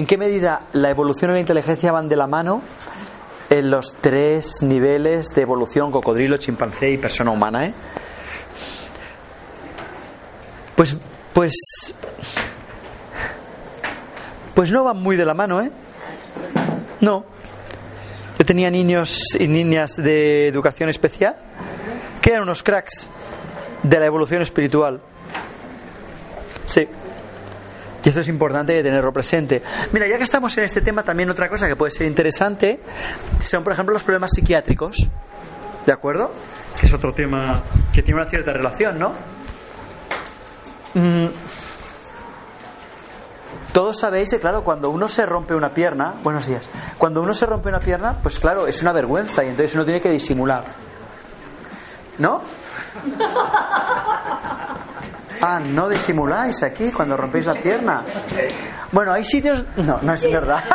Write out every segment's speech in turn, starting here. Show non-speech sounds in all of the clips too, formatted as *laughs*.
¿En qué medida la evolución y la inteligencia van de la mano en los tres niveles de evolución cocodrilo, chimpancé y persona humana? ¿eh? Pues, pues, pues no van muy de la mano, ¿eh? No. Yo tenía niños y niñas de educación especial que eran unos cracks de la evolución espiritual. Sí. Y esto es importante tenerlo presente. Mira, ya que estamos en este tema, también otra cosa que puede ser interesante son, por ejemplo, los problemas psiquiátricos. ¿De acuerdo? Que es otro tema que tiene una cierta relación, ¿no? Mm. Todos sabéis que, claro, cuando uno se rompe una pierna, buenos días, cuando uno se rompe una pierna, pues claro, es una vergüenza y entonces uno tiene que disimular. ¿No? *laughs* Ah, no disimuláis aquí cuando rompéis la pierna. Bueno, hay sitios. No, no es verdad. *laughs*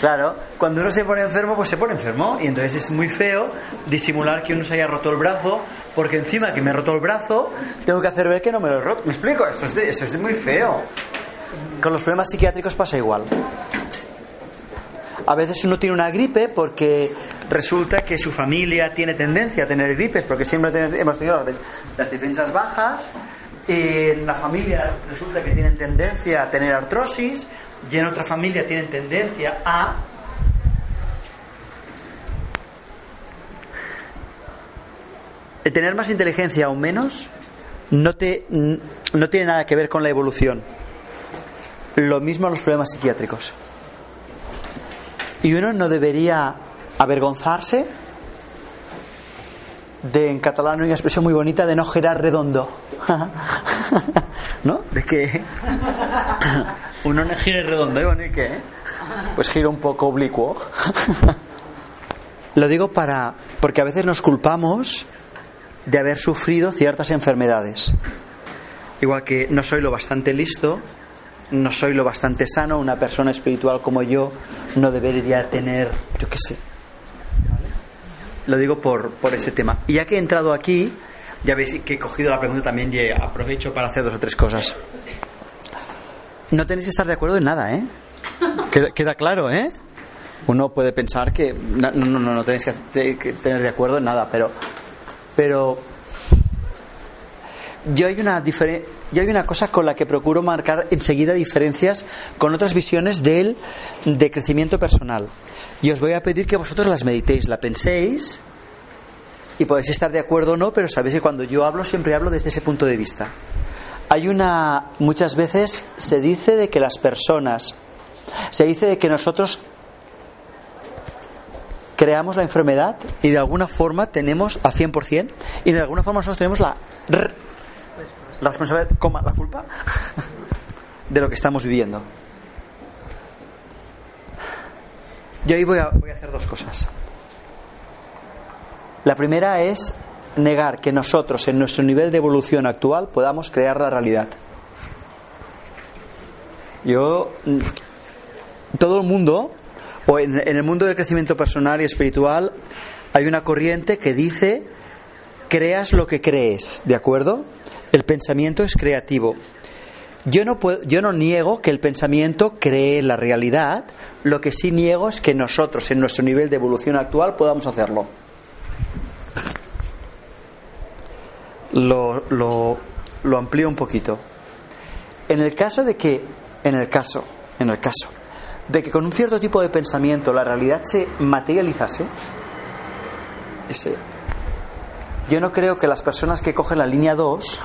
Claro, cuando uno se pone enfermo, pues se pone enfermo. Y entonces es muy feo disimular que uno se haya roto el brazo, porque encima que me he roto el brazo, tengo que hacer ver que no me lo he roto. ¿Me explico? Eso es, eso es muy feo. Con los problemas psiquiátricos pasa igual. A veces uno tiene una gripe porque resulta que su familia tiene tendencia a tener gripes, porque siempre hemos tenido las defensas bajas. En la familia resulta que tienen tendencia a tener artrosis y en otra familia tienen tendencia a tener más inteligencia o menos no, te, no tiene nada que ver con la evolución. Lo mismo los problemas psiquiátricos. Y uno no debería avergonzarse de, en catalán, una expresión muy bonita de no girar redondo. *laughs* ¿No? De que uno no gire redondo, ¿y bueno, ¿y qué? Pues gira un poco oblicuo. Lo digo para porque a veces nos culpamos de haber sufrido ciertas enfermedades. Igual que no soy lo bastante listo no soy lo bastante sano, una persona espiritual como yo no debería tener, yo qué sé. Lo digo por, por ese tema. Y ya que he entrado aquí, ya veis que he cogido la pregunta también y aprovecho para hacer dos o tres cosas. No tenéis que estar de acuerdo en nada, ¿eh? Queda, queda claro, ¿eh? Uno puede pensar que no, no, no, no tenéis que tener de acuerdo en nada, pero, pero yo hay una yo hay una cosa con la que procuro marcar enseguida diferencias con otras visiones del de crecimiento personal. Y os voy a pedir que vosotros las meditéis, la penséis y podéis estar de acuerdo o no, pero sabéis que cuando yo hablo siempre hablo desde ese punto de vista. Hay una muchas veces se dice de que las personas se dice de que nosotros creamos la enfermedad y de alguna forma tenemos a 100% y de alguna forma nosotros tenemos la la responsabilidad, coma, la culpa de lo que estamos viviendo. Yo ahí voy a, voy a hacer dos cosas. La primera es negar que nosotros, en nuestro nivel de evolución actual, podamos crear la realidad. Yo, mm, todo el mundo, o en, en, el mundo del crecimiento personal y espiritual, hay una corriente que dice, creas lo que crees, ¿de acuerdo? El pensamiento es creativo. Yo no, yo no niego que el pensamiento cree la realidad, lo que sí niego es que nosotros, en nuestro nivel de evolución actual, podamos hacerlo. Lo, lo, lo amplío un poquito. En el caso de que, en el caso, en el caso, de que con un cierto tipo de pensamiento la realidad se materializase, ese, yo no creo que las personas que cogen la línea 2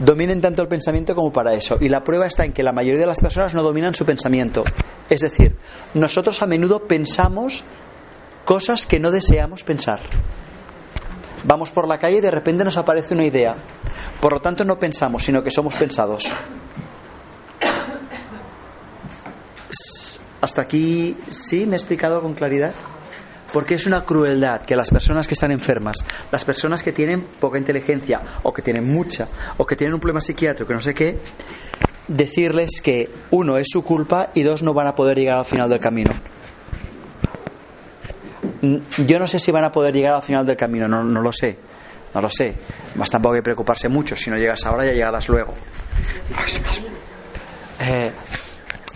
dominen tanto el pensamiento como para eso. Y la prueba está en que la mayoría de las personas no dominan su pensamiento. Es decir, nosotros a menudo pensamos cosas que no deseamos pensar. Vamos por la calle y de repente nos aparece una idea. Por lo tanto, no pensamos, sino que somos pensados. Hasta aquí, ¿sí? ¿Me he explicado con claridad? Porque es una crueldad que las personas que están enfermas, las personas que tienen poca inteligencia, o que tienen mucha, o que tienen un problema psiquiátrico, no sé qué, decirles que uno es su culpa y dos no van a poder llegar al final del camino. Yo no sé si van a poder llegar al final del camino, no, no lo sé, no lo sé. Más tampoco hay que preocuparse mucho, si no llegas ahora ya llegarás luego. Eh,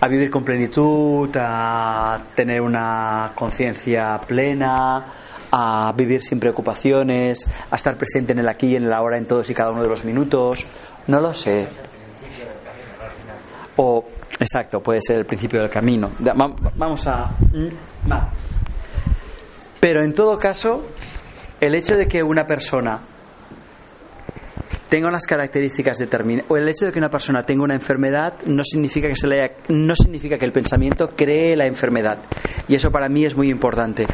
a vivir con plenitud, a tener una conciencia plena, a vivir sin preocupaciones, a estar presente en el aquí y en el ahora en todos y cada uno de los minutos. No lo sé. O, exacto, puede ser el principio del camino. Vamos a. Mm, Pero en todo caso, el hecho de que una persona tenga unas características determinadas, o el hecho de que una persona tenga una enfermedad no significa que se le no significa que el pensamiento cree la enfermedad. Y eso para mí es muy importante.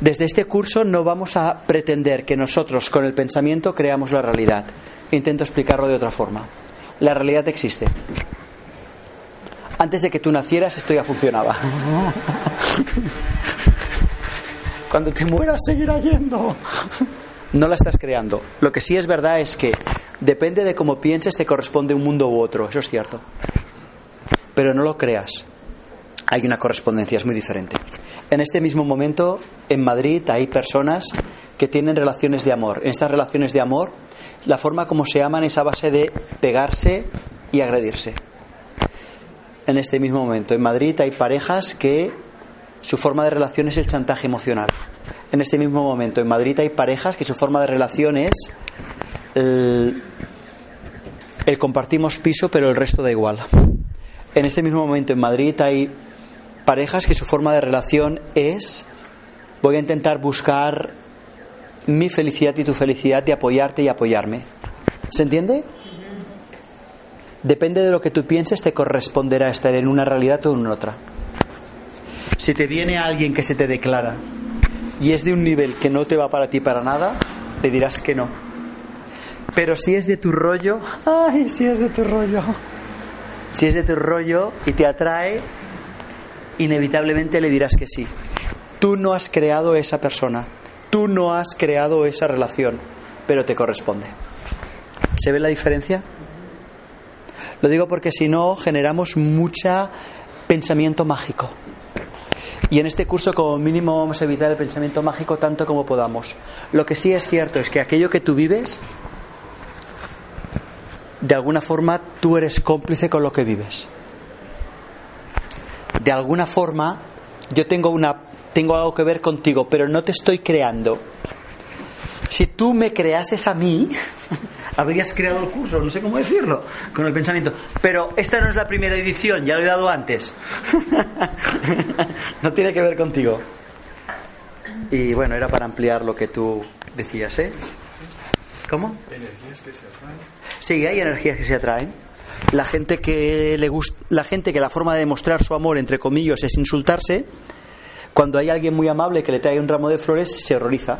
Desde este curso no vamos a pretender que nosotros con el pensamiento creamos la realidad. Intento explicarlo de otra forma. La realidad existe. Antes de que tú nacieras esto ya funcionaba. *laughs* Cuando te mueras seguirá yendo no la estás creando. Lo que sí es verdad es que depende de cómo pienses te corresponde un mundo u otro, eso es cierto. Pero no lo creas. Hay una correspondencia, es muy diferente. En este mismo momento, en Madrid, hay personas que tienen relaciones de amor. En estas relaciones de amor, la forma como se aman es a base de pegarse y agredirse. En este mismo momento, en Madrid hay parejas que su forma de relación es el chantaje emocional en este mismo momento. En Madrid hay parejas que su forma de relación es el, compartimos piso, pero el resto da igual. En este mismo momento en Madrid hay parejas que su forma de relación es voy a intentar buscar mi felicidad y tu felicidad de apoyarte y apoyarme. ¿Se entiende? Depende de lo que tú pienses, te corresponderá estar en una realidad o en otra. Si te viene alguien que se te declara y es de un nivel que no te va para ti para nada, le dirás que no. Pero si es de tu rollo, ay, si es de tu rollo. Si es de tu rollo y te atrae, inevitablemente le dirás que sí. Tú no has creado esa persona, tú no has creado esa relación, pero te corresponde. ¿Se ve la diferencia? Lo digo porque si no generamos mucha pensamiento mágico. Y en este curso como mínimo vamos a evitar el pensamiento mágico tanto como podamos. Lo que sí es cierto es que aquello que tú vives, de alguna forma tú eres cómplice con lo que vives. De alguna forma yo tengo una tengo algo que ver contigo, pero no te estoy creando. Si tú me creases a mí, *laughs* habrías creado el curso, no sé cómo decirlo, con el pensamiento. Pero esta no es la primera edición, ya lo he dado antes. *laughs* no tiene que ver contigo. Y bueno, era para ampliar lo que tú decías, ¿eh? ¿Cómo? Energías que se atraen. Sí, hay energías que se atraen. La gente que le gusta, la gente que la forma de demostrar su amor entre comillas es insultarse, cuando hay alguien muy amable que le trae un ramo de flores se horroriza.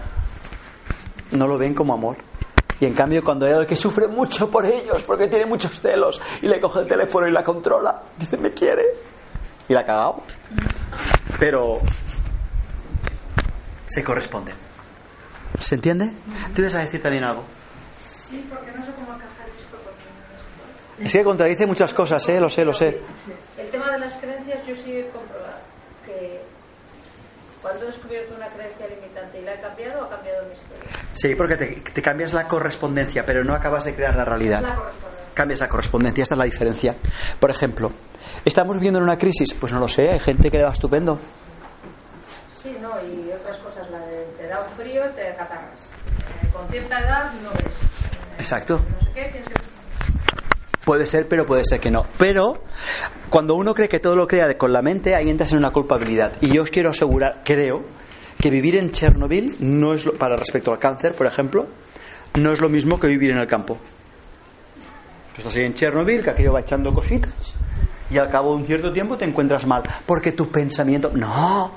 No lo ven como amor. Y en cambio, cuando hay alguien que sufre mucho por ellos, porque tiene muchos celos, y le coge el teléfono y la controla, dice, me quiere. Y la ha cagado. Pero se corresponde. ¿Se entiende? ¿Tú ibas a decir también algo? Sí, porque no sé cómo encajar esto. Porque Es que contradice muchas cosas, ¿eh? Lo sé, lo sé. El tema de las creencias, yo sí he cuando he descubierto una creencia limitante y la he cambiado, ha cambiado mi historia. Sí, porque te, cambias la correspondencia, pero no acabas de crear la realidad. La cambias la correspondencia, esta es la diferencia. Por ejemplo, ¿estamos viviendo en una crisis? Pues no lo sé, hay gente que le va estupendo. Sí, no, y otras cosas, la de te da un frío, te catarras. Eh, con cierta edad no ves. Eh, Exacto. No sé qué, Puede ser, pero puede ser que no. Pero cuando uno cree que todo lo crea con la mente, ahí entras en una culpabilidad. Y yo os quiero asegurar, creo, que vivir en Chernobyl no es lo, para respecto al cáncer, por ejemplo, no es lo mismo que vivir en el campo. Estás ahí en Chernobyl, que aquello va echando cositas, y al cabo de un cierto tiempo te encuentras mal, porque tu pensamiento, no,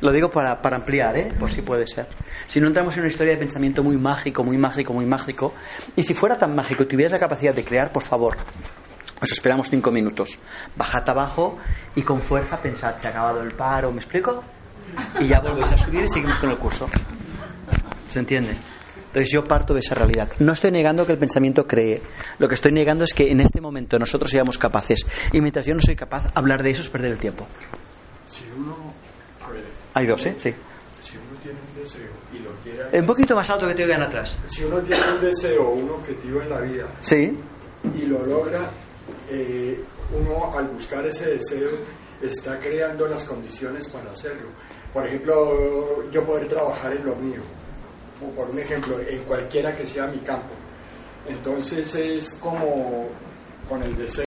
Lo digo para, para ampliar, ¿eh? por si puede ser. Si no entramos en una historia de pensamiento muy mágico, muy mágico, muy mágico, y si fuera tan mágico y tuvieras la capacidad de crear, por favor, os esperamos cinco minutos. Bajad abajo y con fuerza pensad, se ha acabado el paro, ¿me explico? Y ya volvéis a subir y seguimos con el curso. ¿Se entiende? Entonces yo parto de esa realidad. No estoy negando que el pensamiento cree. Lo que estoy negando es que en este momento nosotros seamos capaces. Y mientras yo no soy capaz, hablar de eso es perder el tiempo. Si uno. Hay dos, ¿eh? Sí. Si uno tiene un deseo y lo quiere. Un poquito más alto que te oigan atrás. Si uno tiene un deseo, un objetivo en la vida Sí. y lo logra, eh, uno al buscar ese deseo está creando las condiciones para hacerlo. Por ejemplo, yo poder trabajar en lo mío, o por un ejemplo, en cualquiera que sea mi campo. Entonces es como con el deseo.